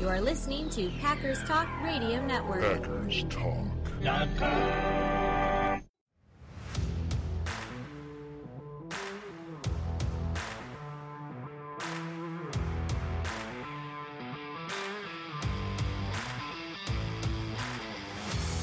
You are listening to Packers Talk Radio Network. Packers Talk.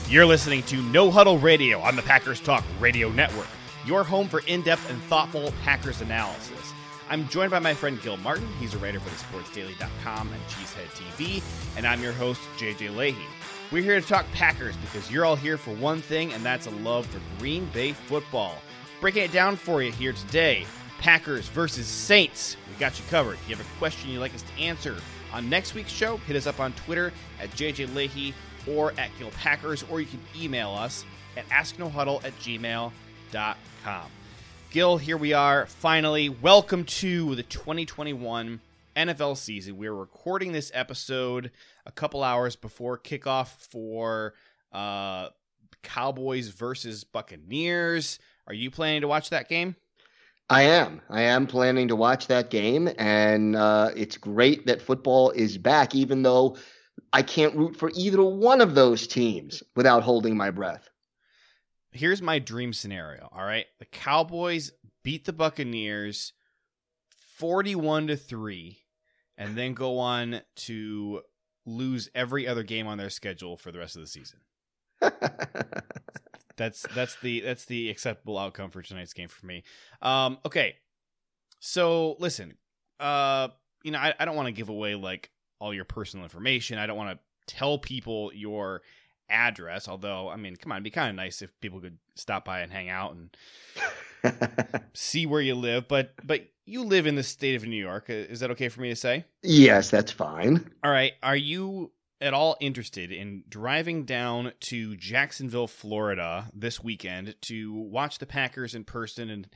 You're listening to No Huddle Radio on the Packers Talk Radio Network, your home for in depth and thoughtful Packers analysis. I'm joined by my friend Gil Martin. He's a writer for thesportsdaily.com and Cheesehead TV, and I'm your host, JJ Leahy. We're here to talk Packers because you're all here for one thing, and that's a love for Green Bay football. Breaking it down for you here today Packers versus Saints. We got you covered. If you have a question you'd like us to answer on next week's show, hit us up on Twitter at JJ Leahy or at Gil Packers, or you can email us at asknohuddle at gmail.com. Gil, here we are. Finally, welcome to the 2021 NFL season. We're recording this episode a couple hours before kickoff for uh, Cowboys versus Buccaneers. Are you planning to watch that game? I am. I am planning to watch that game, and uh, it's great that football is back, even though I can't root for either one of those teams without holding my breath. Here's my dream scenario. All right. The Cowboys beat the Buccaneers 41 to 3 and then go on to lose every other game on their schedule for the rest of the season. that's that's the that's the acceptable outcome for tonight's game for me. Um okay. So listen, uh you know, I, I don't want to give away like all your personal information. I don't want to tell people your address, although I mean, come on, it'd be kind of nice if people could stop by and hang out and see where you live. But but you live in the state of New York. Is that okay for me to say? yes, that's fine. All right. Are you at all interested in driving down to Jacksonville, Florida this weekend to watch the Packers in person and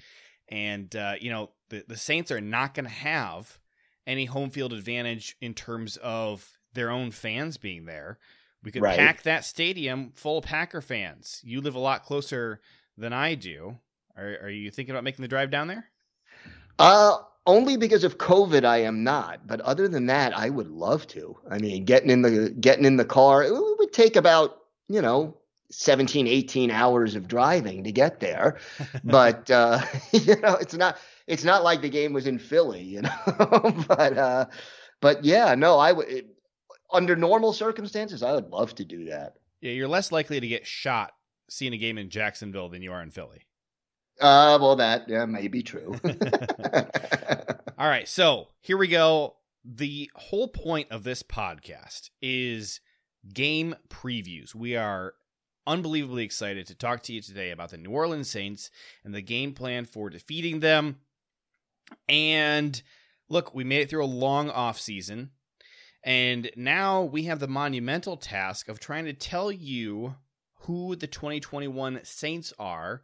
and uh, you know the the Saints are not going to have any home field advantage in terms of their own fans being there. We could Right. pack that stadium full of Packer fans. You live a lot closer than I do. Are, are you thinking about making the drive down there? Uh, only because of COVID, I am not. But other than that, I would love to. I mean, getting in the getting in the car, it would take about you know 17, 18 hours of driving to get there. but uh, you know, it's not it's not like the game was in Philly, you know. but uh, but yeah, no, I would. Under normal circumstances, I would love to do that. Yeah, you're less likely to get shot seeing a game in Jacksonville than you are in Philly. Uh, well, that yeah, may be true. All right, so here we go. The whole point of this podcast is game previews. We are unbelievably excited to talk to you today about the New Orleans Saints and the game plan for defeating them. And look, we made it through a long off season, and now we have the monumental task of trying to tell you who the 2021 Saints are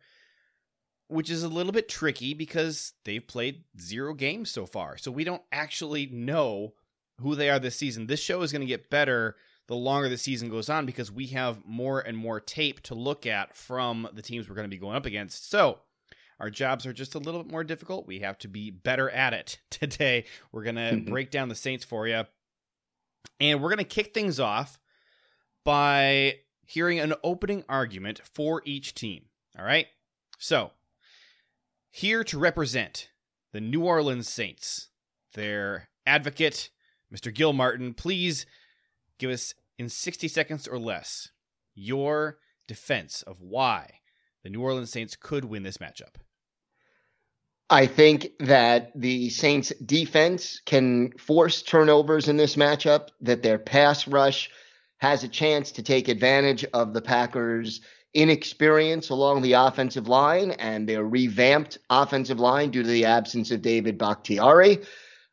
which is a little bit tricky because they've played zero games so far. So we don't actually know who they are this season. This show is going to get better the longer the season goes on because we have more and more tape to look at from the teams we're going to be going up against. So our jobs are just a little bit more difficult. We have to be better at it today. We're going to break down the Saints for you. And we're going to kick things off by hearing an opening argument for each team. All right? So, here to represent the New Orleans Saints, their advocate, Mr. Gil Martin, please give us in 60 seconds or less your defense of why the New Orleans Saints could win this matchup. I think that the Saints defense can force turnovers in this matchup, that their pass rush has a chance to take advantage of the Packers' inexperience along the offensive line and their revamped offensive line due to the absence of David Bakhtiari.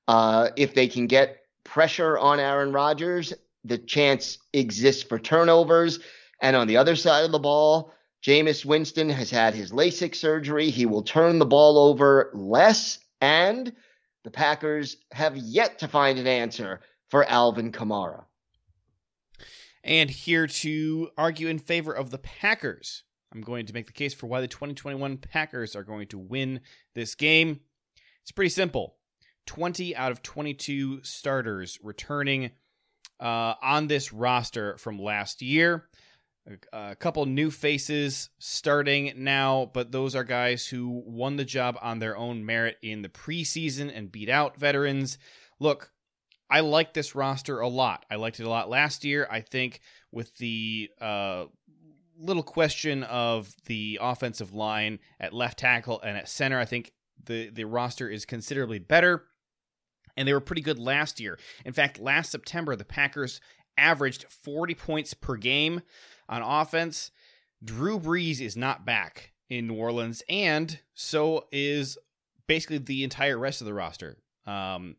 Uh, if they can get pressure on Aaron Rodgers, the chance exists for turnovers. And on the other side of the ball, Jameis Winston has had his LASIK surgery. He will turn the ball over less, and the Packers have yet to find an answer for Alvin Kamara. And here to argue in favor of the Packers, I'm going to make the case for why the 2021 Packers are going to win this game. It's pretty simple 20 out of 22 starters returning. uh, on this roster from last year. A, couple new faces starting now, but those are guys who won the job on their own merit in the preseason and beat out veterans. Look, I like this roster a lot. I liked it a lot last year. I think with the uh, little question of the offensive line at left tackle and at center, I think the the roster is considerably better. And they were pretty good last year. In fact, last September, the Packers averaged 40 points per game on offense. Drew Brees is not back in New Orleans, and so is basically the entire rest of the roster. Um,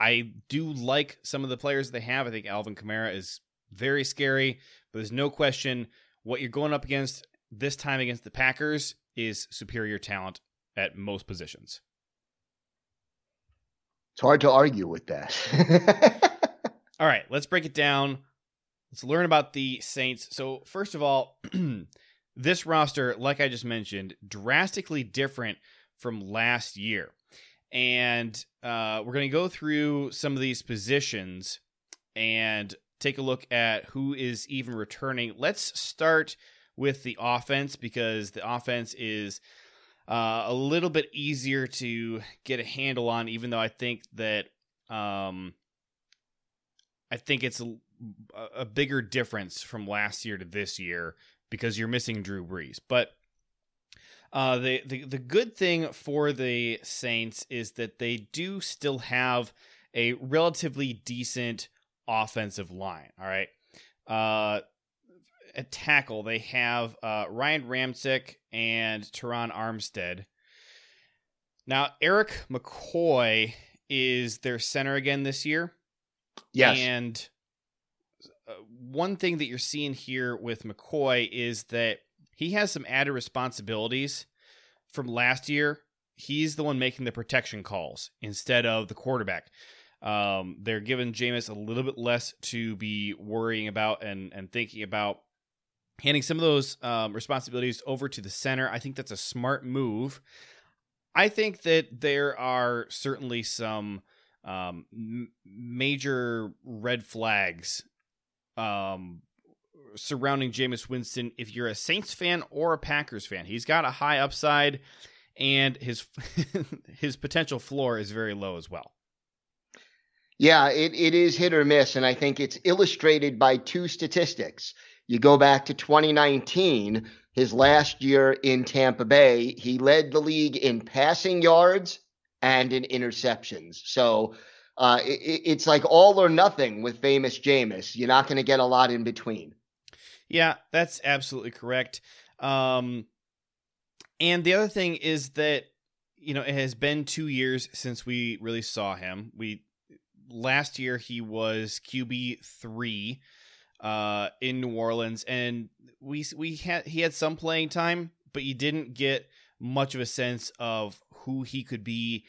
I do like some of the players they have. I think Alvin Kamara is very scary, but there's no question what you're going up against this time against the Packers is superior talent at most positions. It's hard to argue with that. all right, let's break it down. Let's learn about the Saints. So, first of all, this roster, like I just mentioned, drastically different from last year. And uh, we're going to go through some of these positions and take a look at who is even returning. Let's start with the offense because the offense is uh, a little bit easier to get a handle on, even though I think that um, I think it's a, a bigger difference from last year to this year because you're missing Drew Brees. But uh, the, the the good thing for the Saints is that they do still have a relatively decent offensive line. All right, uh, at tackle they have uh, Ryan Ramczyk and Terron Armstead. Now Erik McCoy is their center again this year. Yes, and uh, one thing that you're seeing here with McCoy is that he has some added responsibilities from last year. He's the one making the protection calls instead of the quarterback. Um, they're giving Jameis a little bit less to be worrying about and, and thinking about handing some of those um, responsibilities over to the center. I think that's a smart move. I think that there are certainly some um, m- major red flags um, surrounding Jameis Winston if you're a Saints fan or a Packers fan. He's got a high upside and his his potential floor is very low as well. Yeah, it, it is hit or miss, and I think it's illustrated by two statistics. You go back to 2019, his last year in Tampa Bay, he led the league in passing yards and in interceptions. So uh, it, it's like all or nothing with famous Jameis. You're not going to get a lot in between. Yeah, that's absolutely correct. Um, and the other thing is that you know it has been two years since we really saw him. We last year he was QB three uh, in New Orleans, and we we had he had some playing time, but you didn't get much of a sense of who he could be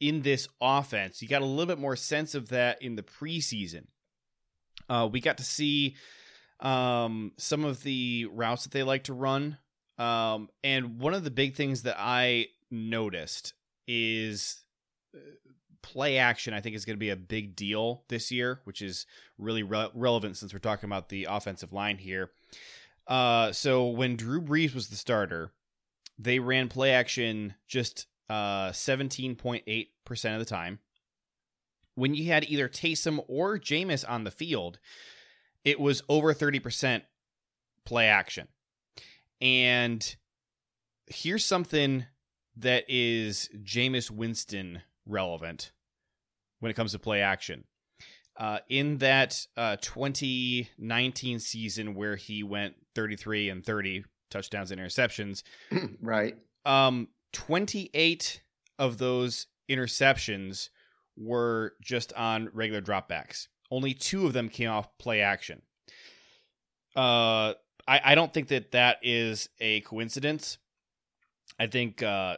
in this offense. You got a little bit more sense of that in the preseason. Uh, we got to see um, some of the routes that they like to run. Um, and one of the big things that I noticed is uh, play action. I think is going to be a big deal this year, which is really re- relevant since we're talking about the offensive line here. Uh, so when Drew Brees was the starter, they ran play action just uh, 17.8% of the time. When you had either Taysom or Jameis on the field, it was over 30% play action. And here's something that is Jameis Winston relevant when it comes to play action. Uh, in that uh, 2019 season where he went 33 and 30 touchdowns and interceptions, right? Um, 28 of those interceptions were just on regular dropbacks. Only two of them came off play action. Uh, I, I don't think that that is a coincidence. I think uh,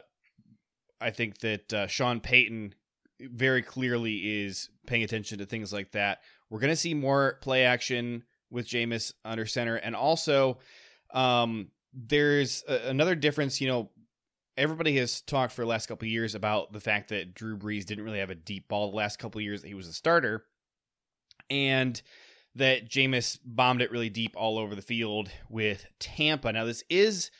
I think that uh, Sean Payton very clearly is paying attention to things like that. We're going to see more play action with Jameis under center, and also um, there's a, another difference. You know, everybody has talked for the last couple years about the fact that Drew Brees didn't really have a deep ball the last couple years that he was a starter. And that Jameis bombed it really deep all over the field with Tampa. Now this is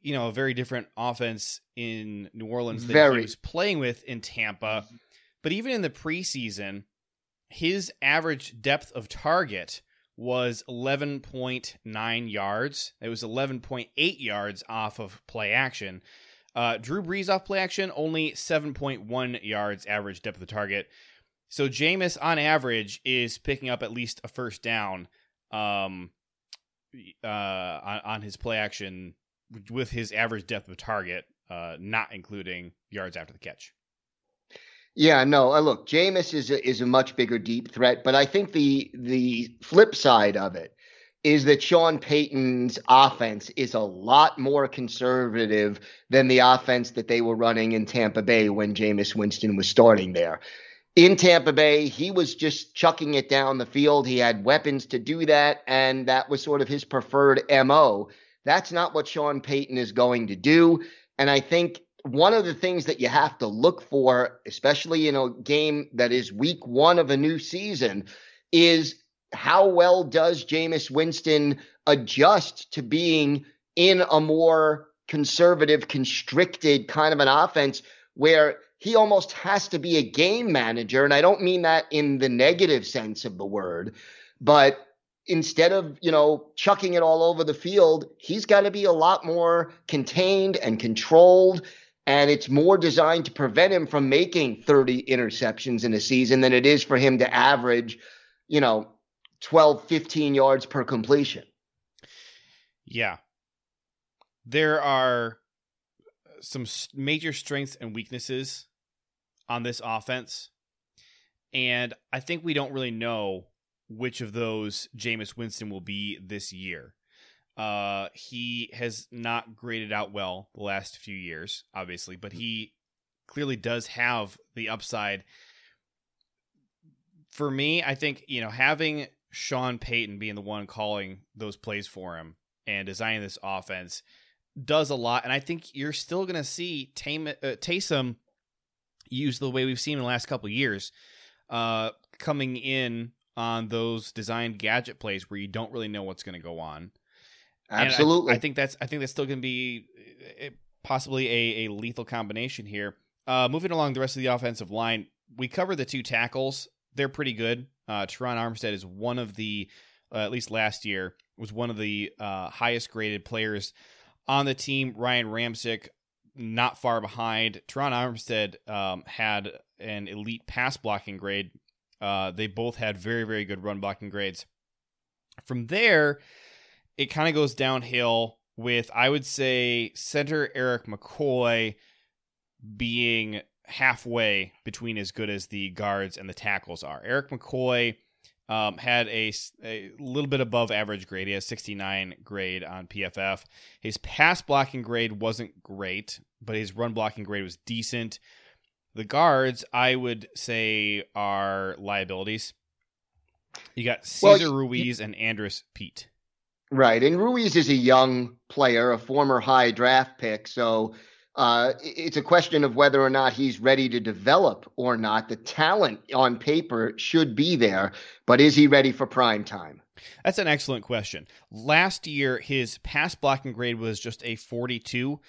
you know a very different offense in New Orleans than Very. he was playing with in Tampa. But even in the preseason, his average depth of target was 11.9 yards. It was 11.8 yards off of play action. Uh, Drew Brees off play action, only 7.1 yards average depth of the target. So Jameis, on average, is picking up at least a first down um, uh, on, on his play action with his average depth of target, uh, not including yards after the catch. Yeah, no. Uh, look, Jameis is a, is a much bigger deep threat, but I think the the flip side of it is that Sean Payton's offense is a lot more conservative than the offense that they were running in Tampa Bay when Jameis Winston was starting there. In Tampa Bay, he was just chucking it down the field. He had weapons to do that, and that was sort of his preferred MO. That's not what Sean Payton is going to do. And I think one of the things that you have to look for, especially in a game that is week one of a new season, is how well does Jameis Winston adjust to being in a more conservative, constricted kind of an offense where he almost has to be a game manager. And I don't mean that in the negative sense of the word, but instead of, you know, chucking it all over the field, he's got to be a lot more contained and controlled. And it's more designed to prevent him from making 30 interceptions in a season than it is for him to average, you know, 12, 15 yards per completion. Yeah. There are some major strengths and weaknesses on this offense. And I think we don't really know which of those Jameis Winston will be this year. Uh, he has not graded out well the last few years, obviously, but he clearly does have the upside. For me, I think, you know, having Sean Payton being the one calling those plays for him and designing this offense does a lot. And I think you're still going to see Tame, uh, Taysom use the way we've seen in the last couple years, uh, coming in on those designed gadget plays where you don't really know what's going to go on. Absolutely. I, I, think that's I think that's still going to be uh, possibly a, a lethal combination here. Uh, moving along the rest of the offensive line, we cover the two tackles. They're pretty good. Uh, Terron Armstead is one of the, uh, at least last year, was one of the uh, highest graded players on the team. Ryan Ramczyk, not far behind. Terron Armstead um, had an elite pass blocking grade. Uh, they both had very, very good run blocking grades. From there, it kind of goes downhill with, I would say, center Erik McCoy being halfway between as good as the guards and the tackles are. Erik McCoy um, had a, a little bit above average grade. He has 69 grade on PFF. His pass blocking grade wasn't great, but his run blocking grade was decent. The guards, I would say, are liabilities. You got Cesar well, Ruiz and Andrus Peat. Right. And Ruiz is a young player, a former high draft pick. So uh, it's a question of whether or not he's ready to develop or not. The talent on paper should be there, but is he ready for prime time? That's an excellent question. Last year, his pass blocking grade was just a 42.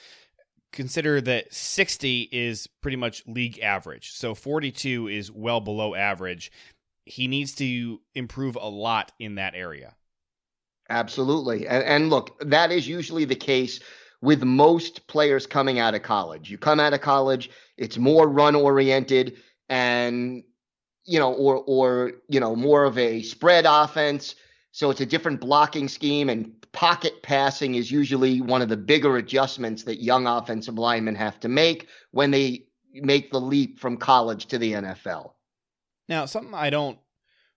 Consider that 60 is pretty much league average. So 42 is well below average. He needs to improve a lot in that area. Absolutely. And, and look, that is usually the case with most players coming out of college. You come out of college, it's more run oriented and you know or or you know more of a spread offense, so it's a different blocking scheme and pocket passing is usually one of the bigger adjustments that young offensive linemen have to make when they make the leap from college to the NFL. Now, something I don't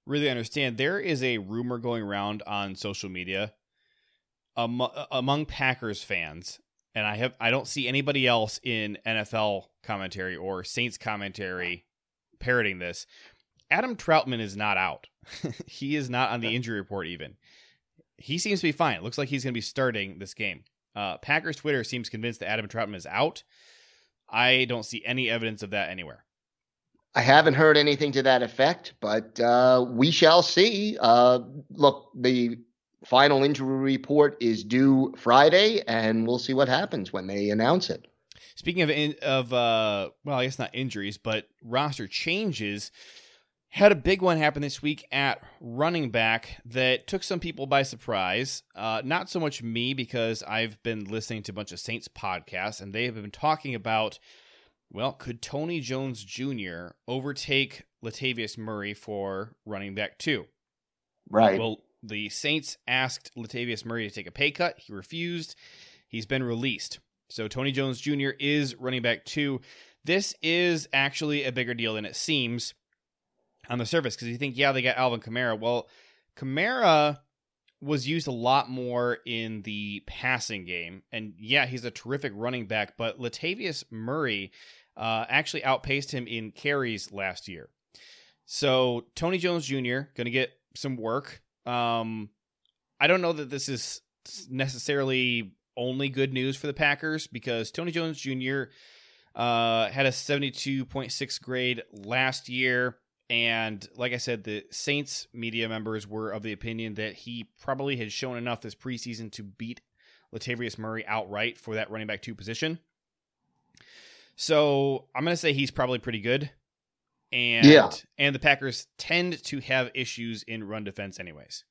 really understand, there is a rumor going around on social media among, among Packers fans, and I have I don't see anybody else in NFL commentary or Saints commentary parroting this. Adam Trautman is not out. he is not on the injury report even. He seems to be fine. It looks like he's going to be starting this game. Uh, Packers Twitter seems convinced that Adam Trautman is out. I don't see any evidence of that anywhere. I haven't heard anything to that effect, but uh, we shall see. Uh, look, the final injury report is due Friday, and we'll see what happens when they announce it. Speaking of in, of uh, well, I guess not injuries, but roster changes. Had a big one happen this week at running back that took some people by surprise. Uh, not so much me because I've been listening to a bunch of Saints podcasts and they have been talking about, well, could Tony Jones Jr. overtake Latavius Murray for running back two? Right. Well, the Saints asked Latavius Murray to take a pay cut. He refused. He's been released. So Tony Jones Jr. is running back two. This is actually a bigger deal than it seems on the surface because you think, yeah, they got Alvin Kamara. Well, Kamara was used a lot more in the passing game, and yeah, he's a terrific running back. But Latavius Murray uh, actually outpaced him in carries last year. So Tony Jones Jr. going to get some work. Um, I don't know that this is necessarily only good news for the Packers because Tony Jones Jr. Uh, had a 72.6 grade last year. And like I said, the Saints media members were of the opinion that he probably had shown enough this preseason to beat Latavius Murray outright for that running back two position. So I'm going to say he's probably pretty good. And yeah. and the Packers tend to have issues in run defense anyways.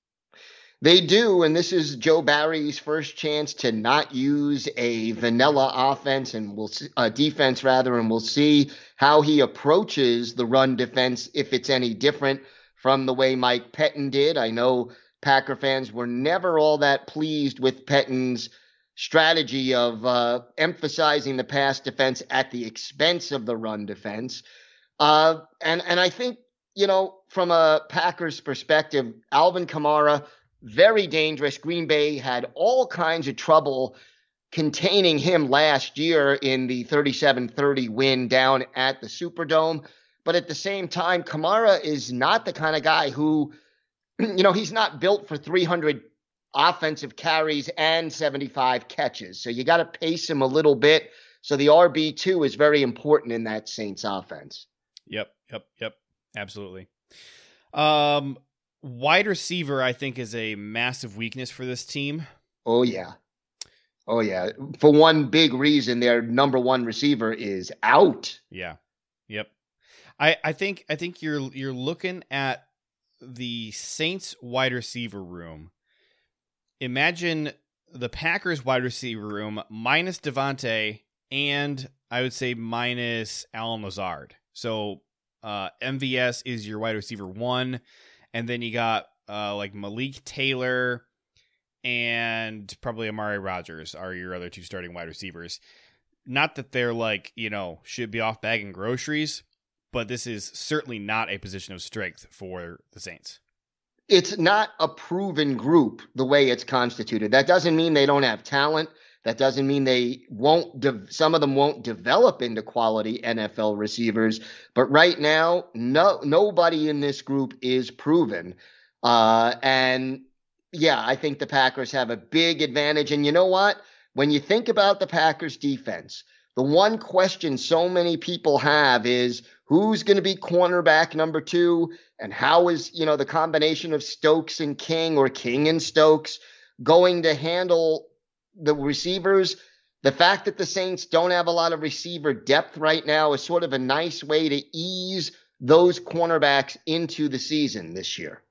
They do, and this is Joe Barry's first chance to not use a vanilla offense and we'll see, uh, defense rather, and we'll see how he approaches the run defense if it's any different from the way Mike Pettine did. I know Packer fans were never all that pleased with Pettine's strategy of uh, emphasizing the pass defense at the expense of the run defense. Uh, and and I think you know from a Packers perspective, Alvin Kamara very dangerous. Green Bay had all kinds of trouble containing him last year in the 37 30 win down at the Superdome. But at the same time, Kamara is not the kind of guy who, you know, he's not built for 300 offensive carries and 75 catches. So you got to pace him a little bit. So the RB2 is very important in that Saints offense. Yep, yep, yep. Absolutely. Um, wide receiver, I think, is a massive weakness for this team. Oh yeah, oh yeah. For one big reason, their number one receiver is out. Yeah, yep. I I think I think you're you're looking at the Saints wide receiver room. Imagine the Packers wide receiver room minus Davante and I would say minus Allen Lazard. So uh, MVS is your wide receiver one and then you got uh, like Malik Taylor and probably Amari Rodgers are your other two starting wide receivers. Not that they're like you know should be off bagging groceries, but this is certainly not a position of strength for the Saints. It's not a proven group the way it's constituted. That doesn't mean they don't have talent. That doesn't mean they won't, de- some of them won't develop into quality NFL receivers. But right now, no, nobody in this group is proven. Uh, and yeah, I think the Packers have a big advantage. And you know what? When you think about the Packers defense, the one question so many people have is who's going to be cornerback number two and how is, you know, the combination of Stokes and King or King and Stokes going to handle the receivers, the fact that the Saints don't have a lot of receiver depth right now is sort of a nice way to ease those cornerbacks into the season this year.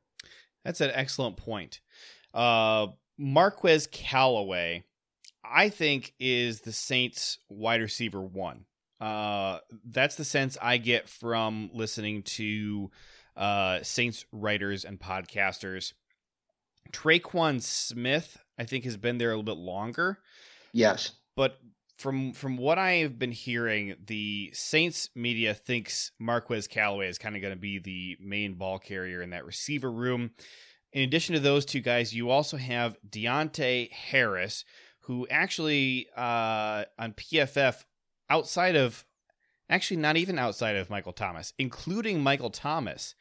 That's an excellent point. Uh, Marquez Callaway, I think, is the Saints wide receiver one. Uh, that's the sense I get from listening to uh, Saints writers and podcasters. Tre'Quan Smith, I think, has been there a little bit longer. Yes. But from from what I have been hearing, the Saints media thinks Marquez Callaway is kind of going to be the main ball carrier in that receiver room. In addition to those two guys, you also have Deonte Harris, who actually uh, on PFF, outside of, actually not even outside of Michael Thomas, including Michael Thomas,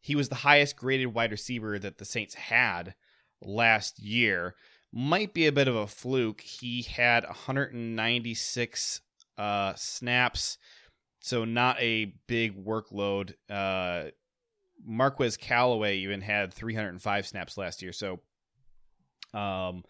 he was the highest graded wide receiver that the Saints had last year. Might be a bit of a fluke. He had 196 uh, snaps so not a big workload. Uh, Marquez Callaway even had 305 snaps last year, so um,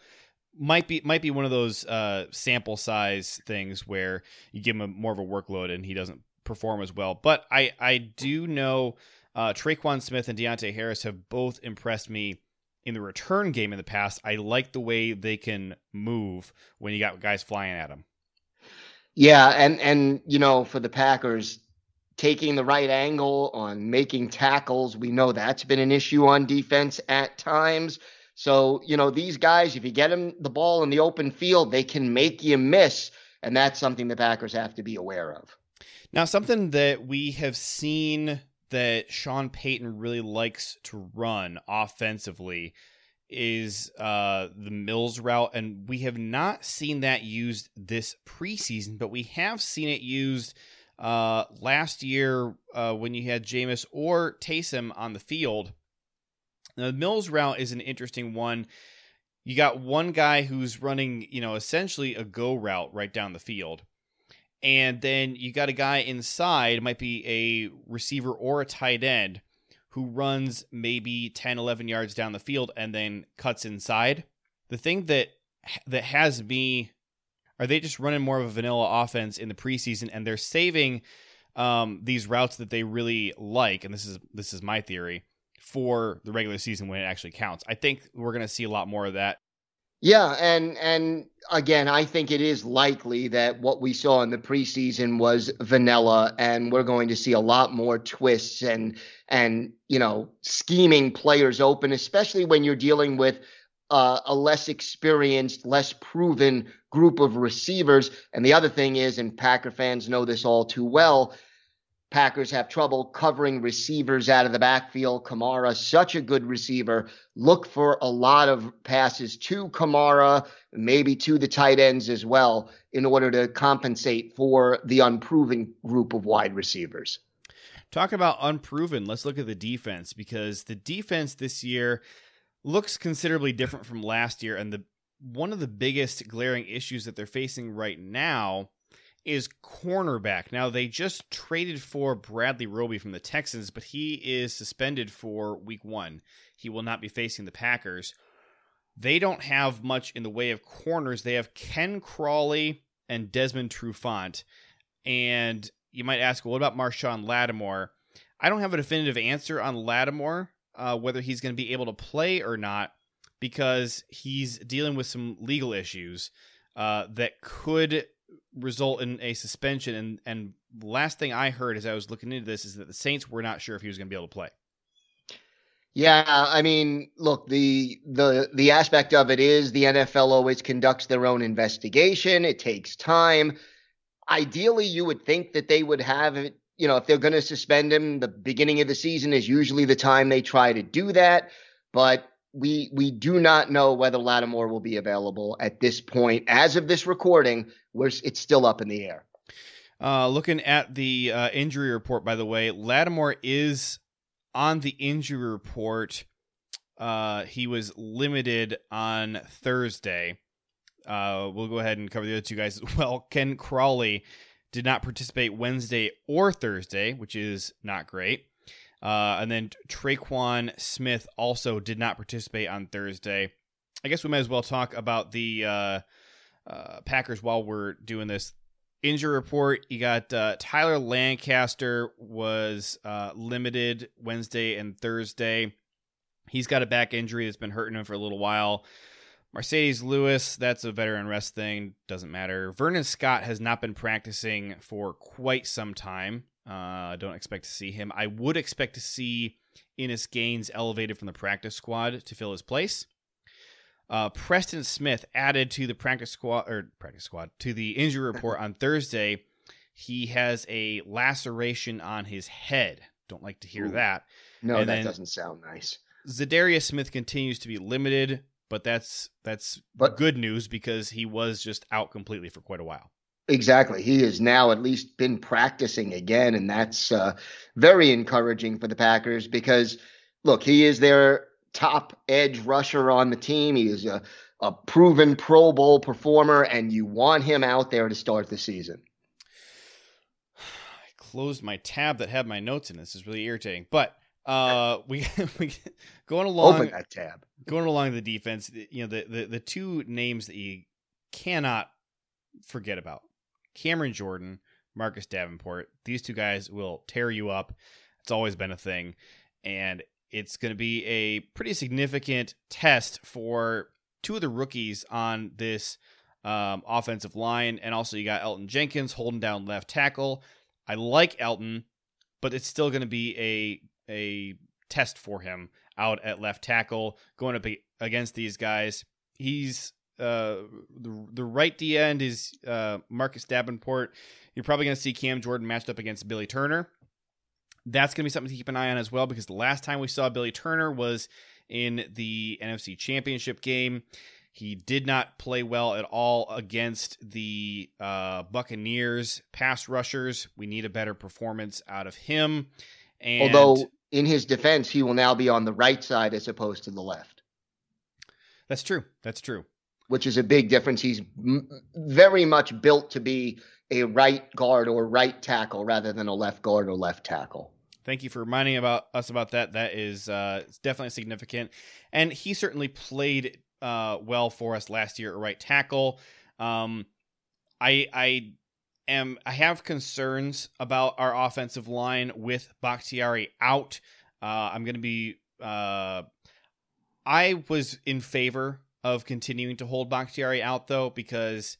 might be might be one of those uh, sample size things where you give him a, more of a workload and he doesn't perform as well. But I I do know uh, Tre'Quan Smith and Deonte Harris have both impressed me in the return game in the past. I like the way they can move when you got guys flying at them. Yeah, and and you know for the Packers taking the right angle on making tackles, we know that's been an issue on defense at times. So, you know, these guys, if you get them the ball in the open field, they can make you miss. And that's something the Packers have to be aware of. Now, something that we have seen that Sean Payton really likes to run offensively is uh, the Mills route. And we have not seen that used this preseason, but we have seen it used uh, last year uh, when you had Jameis or Taysom on the field now, the Mills route is an interesting one. You got one guy who's running, you know, essentially a go route right down the field. And then you got a guy inside, might be a receiver or a tight end, who runs maybe 10, 11 yards down the field and then cuts inside. The thing that that has me are they just running more of a vanilla offense in the preseason and they're saving um, these routes that they really like and this is this is my theory for the regular season when it actually counts. I think we're going to see a lot more of that. Yeah, and and again, I think it is likely that what we saw in the preseason was vanilla, and we're going to see a lot more twists and and you know scheming players open, especially when you're dealing with uh, a less experienced, less proven group of receivers. And the other thing is, and Packer fans know this all too well, Packers have trouble covering receivers out of the backfield. Kamara, such a good receiver. Look for a lot of passes to Kamara, maybe to the tight ends as well, in order to compensate for the unproven group of wide receivers. Talk about unproven, let's look at the defense because the defense this year looks considerably different from last year. And the one of the biggest glaring issues that they're facing right now is cornerback. Now they just traded for Bradley Roby from the Texans, but he is suspended for week 1. He will not be facing the Packers. They don't have much in the way of corners. They have Ken Crawley and Desmond Trufant. And you might ask, what about Marshon Lattimore? I don't have a definitive answer on Lattimore, uh, whether he's going to be able to play or not, because he's dealing with some legal issues uh, that could result in a suspension. And and last thing I heard as I was looking into this is that the Saints were not sure if he was going to be able to play. Yeah, I mean, look, the the the aspect of it is the NFL always conducts their own investigation. It takes time. Ideally, you would think that they would have it, you know, if they're going to suspend him, the beginning of the season is usually the time they try to do that. But we we do not know whether Lattimore will be available at this point. As of this recording, it's still up in the air. Uh, looking at the uh, injury report, by the way, Lattimore is on the injury report. Uh, he was limited on Thursday. Uh, we'll go ahead and cover the other two guys as well. Ken Crawley did not participate Wednesday or Thursday, which is not great. Uh, and then Tre'Quan Smith also did not participate on Thursday. I guess we might as well talk about the uh, Packers while we're doing this. Injury report: You got uh, Tyler Lancaster was uh, limited Wednesday and Thursday. He's got a back injury that's been hurting him for a little while. Marcedes Lewis, that's a veteran rest thing, doesn't matter. Vernon Scott has not been practicing for quite some time. Uh, don't expect to see him. I would expect to see Innis Gaines elevated from the practice squad to fill his place. Uh, Preston Smith added to the practice squad or practice squad to the injury report on Thursday. He has a laceration on his head. Don't like to hear Ooh. that. No, and that doesn't sound nice. Za'Darius Smith continues to be limited, but that's that's but, good news because he was just out completely for quite a while. Exactly. He has now at least been practicing again, and that's uh, very encouraging for the Packers because, look, he is their top edge rusher on the team. He is a, a proven Pro Bowl performer, and you want him out there to start the season. I closed my tab that had my notes in. This is really irritating. But uh, we we going along. Open that tab. Going along the defense, you know the the the two names that you cannot forget about: Cameron Jordan, Marcus Davenport. These two guys will tear you up. It's always been a thing, and it's going to be a pretty significant test for two of the rookies on this um, offensive line, and also you got Elgton Jenkins holding down left tackle. I like Elgton, but it's still going to be a a test for him out at left tackle going up against these guys. He's uh, the the right D end is uh, Marcus Davenport. You're probably going to see Cam Jordan matched up against Billy Turner. That's going to be something to keep an eye on as well because the last time we saw Billy Turner was in the NFC Championship game. He did not play well at all against the uh, Buccaneers pass rushers. We need a better performance out of him. And Although, in his defense, he will now be on the right side as opposed to the left. That's true. That's true. Which is a big difference. He's m- very much built to be a right guard or right tackle rather than a left guard or left tackle. Thank you for reminding about us about that. That is uh, definitely significant, and he certainly played uh, well for us last year at right tackle. Um, I I am I have concerns about our offensive line with Bakhtiari out. Uh, I'm going to be. Uh, I was in favor of continuing to hold Bakhtiari out though because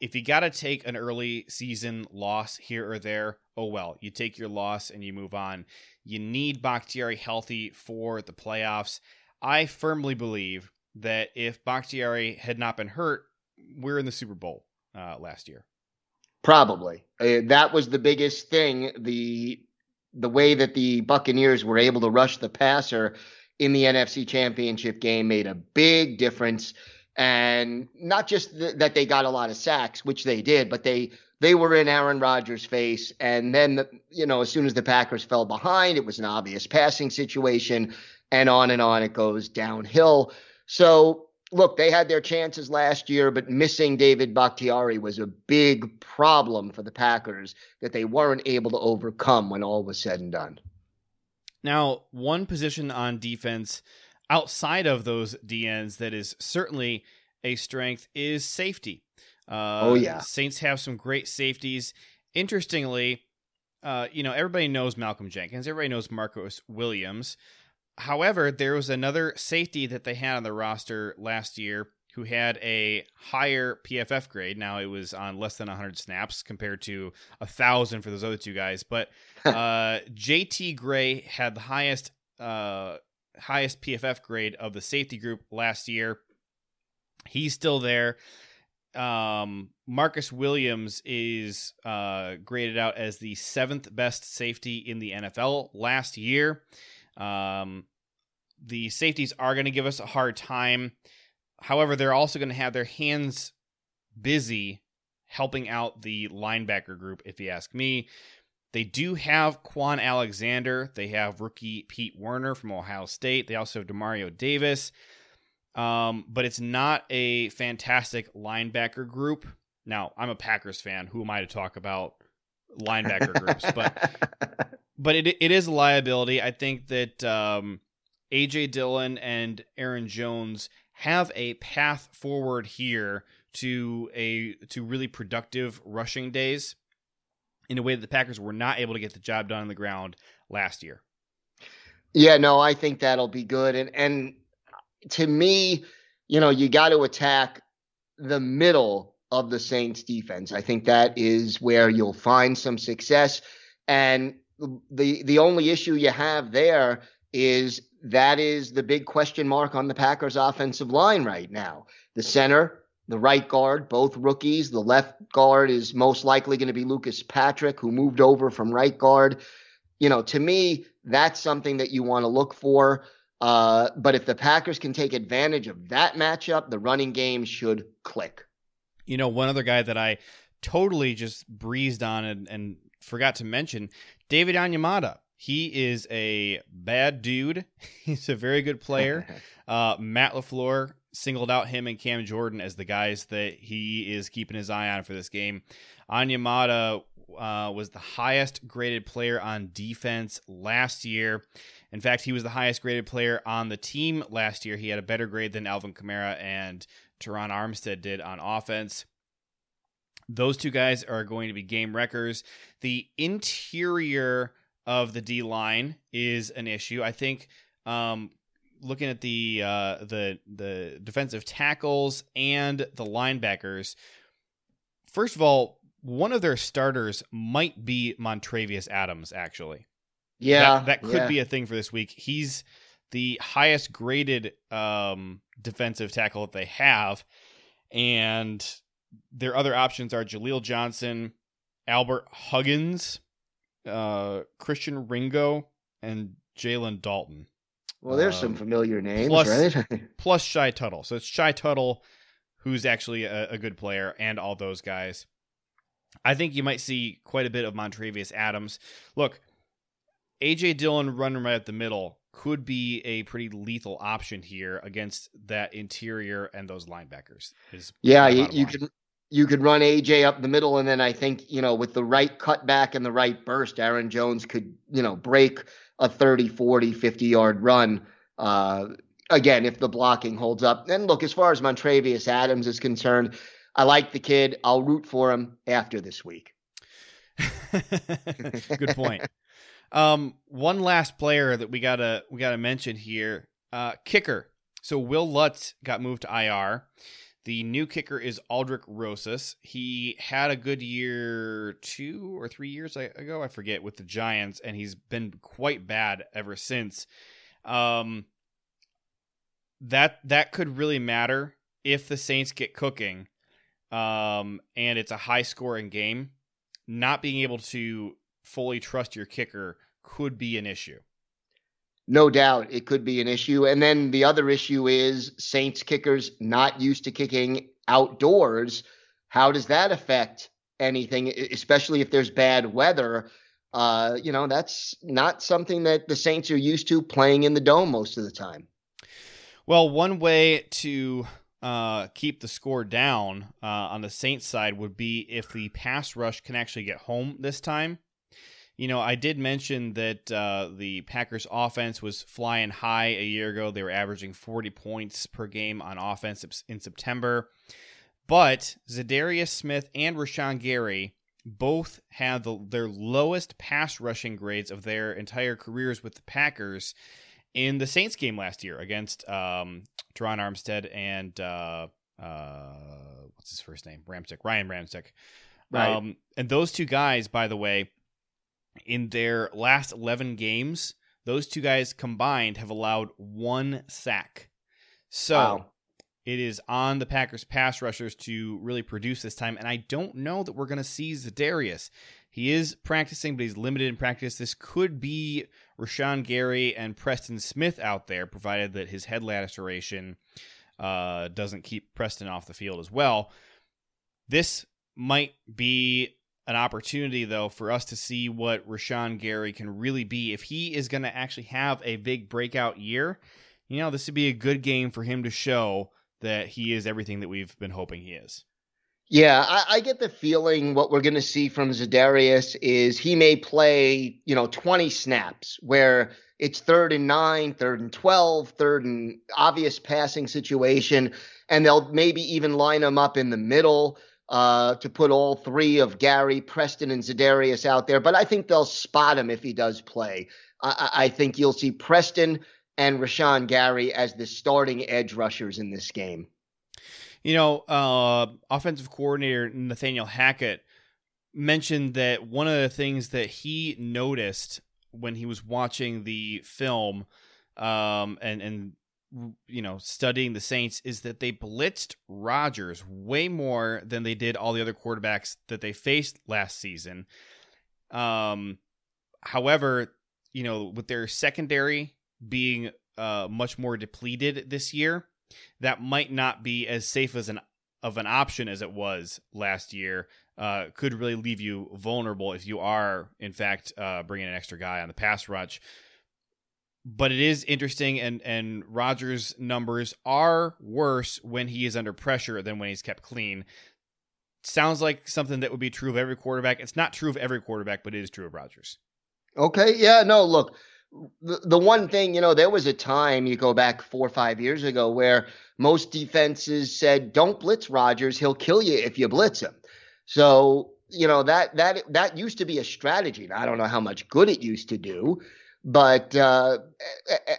if you got to take an early season loss here or there, oh well, you take your loss and you move on. You need Bakhtiari healthy for the playoffs. I firmly believe that if Bakhtiari had not been hurt, we're in the Super Bowl uh, last year. Probably uh, that was the biggest thing. The the way that the Buccaneers were able to rush the passer in the NFC Championship game made a big difference. And not just th- that they got a lot of sacks, which they did, but they they were in Aaron Rodgers' face. And then, the, you know, as soon as the Packers fell behind, it was an obvious passing situation, and on and on it goes downhill. So, look, they had their chances last year, but missing David Bakhtiari was a big problem for the Packers that they weren't able to overcome when all was said and done. Now, one position on defense outside of those DNs that is certainly a strength is safety. Uh, oh yeah, Saints have some great safeties. Interestingly, uh, you know everybody knows Malcolm Jenkins. Everybody knows Marcus Williams. However, there was another safety that they had on the roster last year who had a higher PFF grade. Now it was on less than 100 snaps compared to a thousand for those other two guys. But uh, JT Gray had the highest uh, highest PFF grade of the safety group last year. He's still there. Um, Marcus Williams is uh, graded out as the seventh best safety in the NFL last year. Um, the safeties are going to give us a hard time. However, they're also going to have their hands busy helping out the linebacker group, if you ask me. They do have Kwon Alexander. They have rookie Pete Werner from Ohio State. They also have Demario Davis. Um, but it's not a fantastic linebacker group. Now, I'm a Packers fan. Who am I to talk about linebacker groups? But but it it is a liability. I think that um, AJ Dillon and Aaron Jones have a path forward here to a to really productive rushing days in a way that the Packers were not able to get the job done on the ground last year. Yeah, no, I think that'll be good. And and to me, you know, you got to attack the middle of the Saints defense. I think that is where you'll find some success. And the the only issue you have there is that is the big question mark on the Packers offensive line right now. The center, the right guard, both rookies. The left guard is most likely going to be Lucas Patrick, who moved over from right guard. You know, to me, that's something that you want to look for. Uh, but if the Packers can take advantage of that matchup, the running game should click. You know, one other guy that I totally just breezed on and, and forgot to mention, David Onyemata. He is a bad dude. He's a very good player. uh, Matt LaFleur singled out him and Cam Jordan as the guys that he is keeping his eye on for this game. Onyemata uh, was the highest graded player on defense last year. In fact, he was the highest graded player on the team last year. He had a better grade than Alvin Kamara and Terron Armstead did on offense. Those two guys are going to be game wreckers. The interior of the D line is an issue. I think um, looking at the uh, the the defensive tackles and the linebackers. First of all, one of their starters might be Montravius Adams. Actually, yeah, that, that could yeah. be a thing for this week. He's the highest graded um, defensive tackle that they have, and their other options are Jaleel Johnson, Albert Huggins, uh, Christian Ringo, and Jalen Dalton. Well, there's Um, some familiar names, plus- right? plus Shy Tuttle. So it's Shy Tuttle, who's actually a, a good player, and all those guys. I think you might see quite a bit of Montravius Adams. Look, AJ Dillon running right up the middle could be a pretty lethal option here against that interior and those linebackers. Yeah, you, bottom you could you could run AJ up the middle, and then I think you know with the right cutback and the right burst, Aaron Jones could you know break a 30, 40, 50 yard run. Uh, again, if the blocking holds up. And look, as far as Montravius Adams is concerned, I like the kid. I'll root for him after this week. Good point. Um, one last player that we gotta we gotta mention here, uh, kicker. So Will Lutz got moved to IR. The new kicker is Aldrick Rosas. He had a good year two or three years ago, I forget, with the Giants, and he's been quite bad ever since. Um, that that could really matter if the Saints get cooking, um, and it's a high scoring game. Not being able to fully trust your kicker could be an issue. No doubt it could be an issue. And then the other issue is Saints kickers not used to kicking outdoors. How does that affect anything, especially if there's bad weather? Uh, you know, that's not something that the Saints are used to playing in the dome most of the time. Well, one way to uh, keep the score down uh, on the Saints side would be if the pass rush can actually get home this time. You know, I did mention that uh, the Packers' offense was flying high a year ago. They were averaging 40 points per game on offense in September. But Za'Darius Smith and Rashan Gary both had the, their lowest pass rushing grades of their entire careers with the Packers in the Saints game last year against um, Terron Armstead and uh, uh, what's his first name? Ramczyk, Ryan Ramczyk. Right. Um, and those two guys, by the way, in their last 11 games, those two guys combined have allowed one sack. So Wow. it is on the Packers pass rushers to really produce this time. And I don't know that we're going to see Za'Darius. He is practicing, but he's limited in practice. This could be Rashan Gary and Preston Smith out there, provided that his head laceration uh, doesn't keep Preston off the field as well. This might be an opportunity, though, for us to see what Rashan Gary can really be. If he is going to actually have a big breakout year, you know, this would be a good game for him to show that he is everything that we've been hoping he is. Yeah, I, I get the feeling what we're going to see from Za'Darius is he may play, you know, 20 snaps where it's third and nine, third and 12, third and obvious passing situation, and they'll maybe even line him up in the middle uh, to put all three of Gary, Preston, and Za'Darius out there. But I think they'll spot him if he does play. I, I think you'll see Preston and Rashan Gary as the starting edge rushers in this game. You know, uh, offensive coordinator Nathaniel Hackett mentioned that one of the things that he noticed when he was watching the film um, and and you know studying the Saints is that they blitzed Rodgers way more than they did all the other quarterbacks that they faced last season. Um, however, you know, with their secondary being uh, much more depleted this year, that might not be as safe as an of an option as it was last year. Uh, could really leave you vulnerable if you are, in fact, uh, bringing an extra guy on the pass rush. But it is interesting, and and Rodgers' numbers are worse when he is under pressure than when he's kept clean. sounds like something that would be true of every quarterback. It's not true of every quarterback, but it is true of Rodgers. Okay. Yeah. No, look, the, the one thing, you know, there was a time you go back four or five years ago where most defenses said, don't blitz Rodgers. He'll kill you if you blitz him. So, you know, that, that, that used to be a strategy. I don't know how much good it used to do, but uh,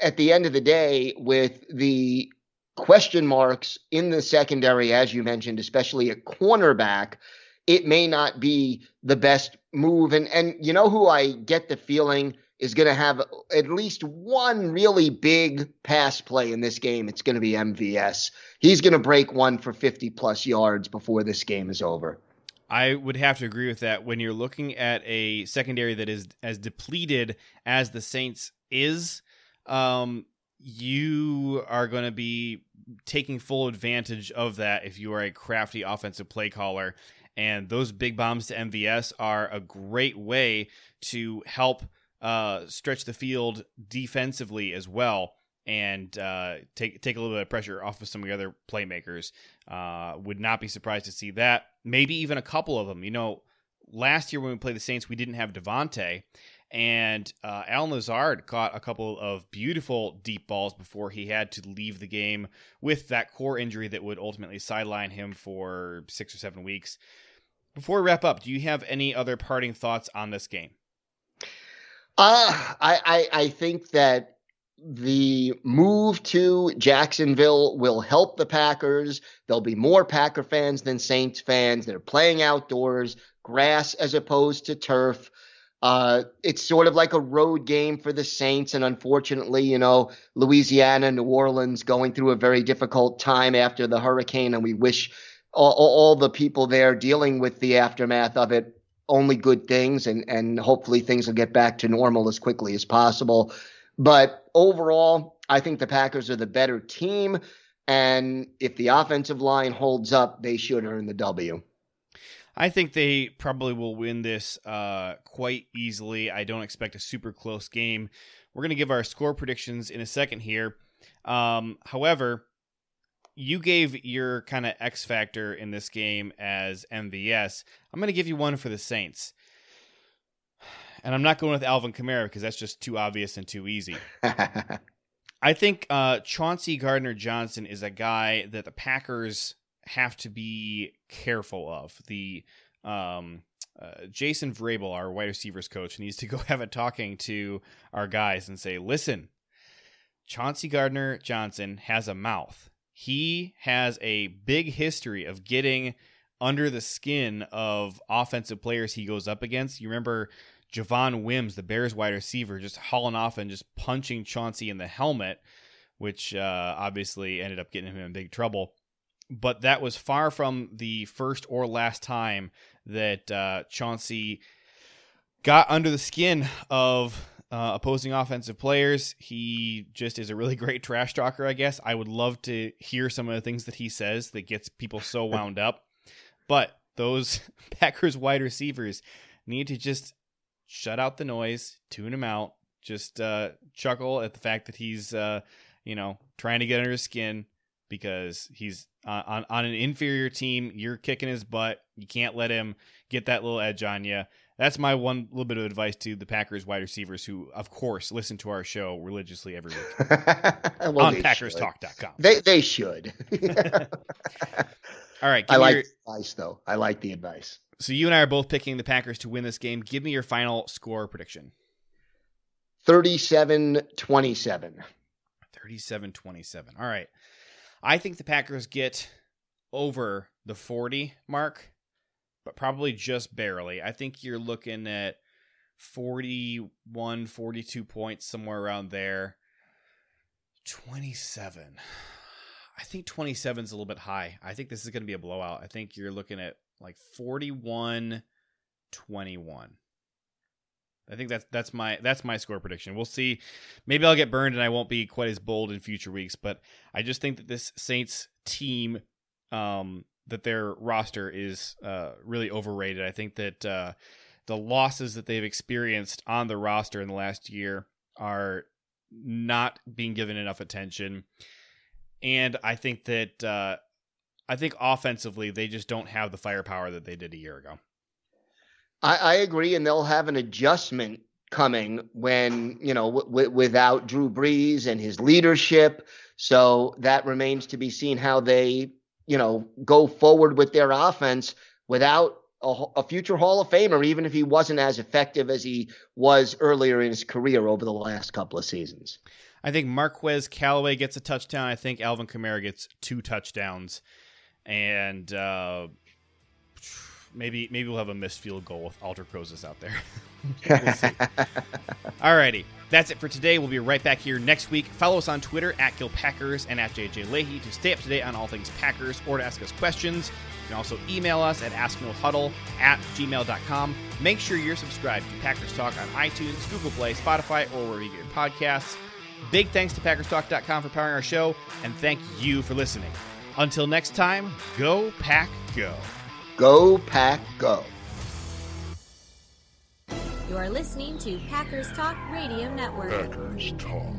at the end of the day, with the question marks in the secondary, as you mentioned, especially at cornerback, it may not be the best move. And and you know who I get the feeling is going to have at least one really big pass play in this game. It's going to be MVS. He's going to break one for 50 plus yards before this game is over. I would have to agree with that. When you're looking at a secondary that is as depleted as the Saints is, um, you are going to be taking full advantage of that if you are a crafty offensive play caller. And those big bombs to MVS are a great way to help uh, stretch the field defensively as well and uh, take take a little bit of pressure off of some of the other playmakers. Uh, would not be surprised to see that. Maybe even a couple of them. You know, last year when we played the Saints, we didn't have Davante, and uh, Allen Lazard caught a couple of beautiful deep balls before he had to leave the game with that core injury that would ultimately sideline him for six or seven weeks. Before we wrap up, do you have any other parting thoughts on this game? Uh, I, I, I think that the move to Jacksonville will help the Packers. There'll be more Packer fans than Saints fans that are playing outdoors, grass as opposed to turf. Uh, it's sort of like a road game for the Saints. And unfortunately, you know, Louisiana, New Orleans going through a very difficult time after the hurricane. And we wish all, all the people there dealing with the aftermath of it only good things. And, and hopefully things will get back to normal as quickly as possible. But overall, I think the Packers are the better team. And if the offensive line holds up, they should earn the W. I think they probably will win this uh, quite easily. I don't expect a super close game. We're going to give our score predictions in a second here. Um, however, you gave your kind of X factor in this game as MVS. I'm going to give you one for the Saints. And I'm not going with Alvin Kamara because that's just too obvious and too easy. I think uh, Chauncey Gardner Johnson is a guy that the Packers have to be careful of. The um, uh, Jason Vrabel, our wide receivers coach, needs to go have a talking to our guys and say, listen, Chauncey Gardner Johnson has a mouth. He has a big history of getting under the skin of offensive players he goes up against. You remember Javon Wims, the Bears wide receiver, just hauling off and just punching Chauncey in the helmet, which uh, obviously ended up getting him in big trouble but that was far from the first or last time that uh, Chauncey got under the skin of uh, opposing offensive players. He just is a really great trash talker, I guess. I would love to hear some of the things that he says that gets people so wound up. But those Packers wide receivers need to just shut out the noise, tune him out, just uh, chuckle at the fact that he's, uh, you know, trying to get under his skin because he's uh, on on an inferior team. You're kicking his butt. You can't let him get that little edge on you. That's my one little bit of advice to the Packers wide receivers who, of course, listen to our show religiously every week well, on PackersTalk.com. They they should. All right. I like your... advice though. I like the advice. So you and I are both picking the Packers to win this game. Give me your final score prediction. 37-27. 37-27. All right. I think the Packers get over the 40 mark, but probably just barely. I think you're looking at 41, 42 points, somewhere around there. 27. I think 27 is a little bit high. I think this is going to be a blowout. I think you're looking at like 41 21. I think that's that's my that's my score prediction. We'll see. Maybe I'll get burned and I won't be quite as bold in future weeks, but I just think that this Saints team, um, that their roster is uh, really overrated. I think that uh, the losses that they've experienced on the roster in the last year are not being given enough attention, and I think that uh, I think offensively they just don't have the firepower that they did a year ago. I, I agree, and they'll have an adjustment coming when you know w- without Drew Brees and his leadership. So that remains to be seen how they you know go forward with their offense without a, a, future Hall of Famer, even if he wasn't as effective as he was earlier in his career over the last couple of seasons. I think Marquez Callaway gets a touchdown. I think Alvin Kamara gets two touchdowns, and uh, maybe maybe we'll have a missed field goal with Aldrick Rosas out there. we'll Alrighty, that's it for today. We'll be right back here next week. Follow us on Twitter at GilPackers and at JJ Leahy to stay up to date on all things Packers or to ask us questions. You can also email us at asknohuddle at gmail.com. Make sure you're subscribed to Packers Talk on iTunes, Google Play, Spotify, or wherever you get your podcasts. Big thanks to PackersTalk.com for powering our show, and thank you for listening. Until next time, go Pack Go. Go Pack Go. You are listening to Packers Talk Radio Network. Packers Talk.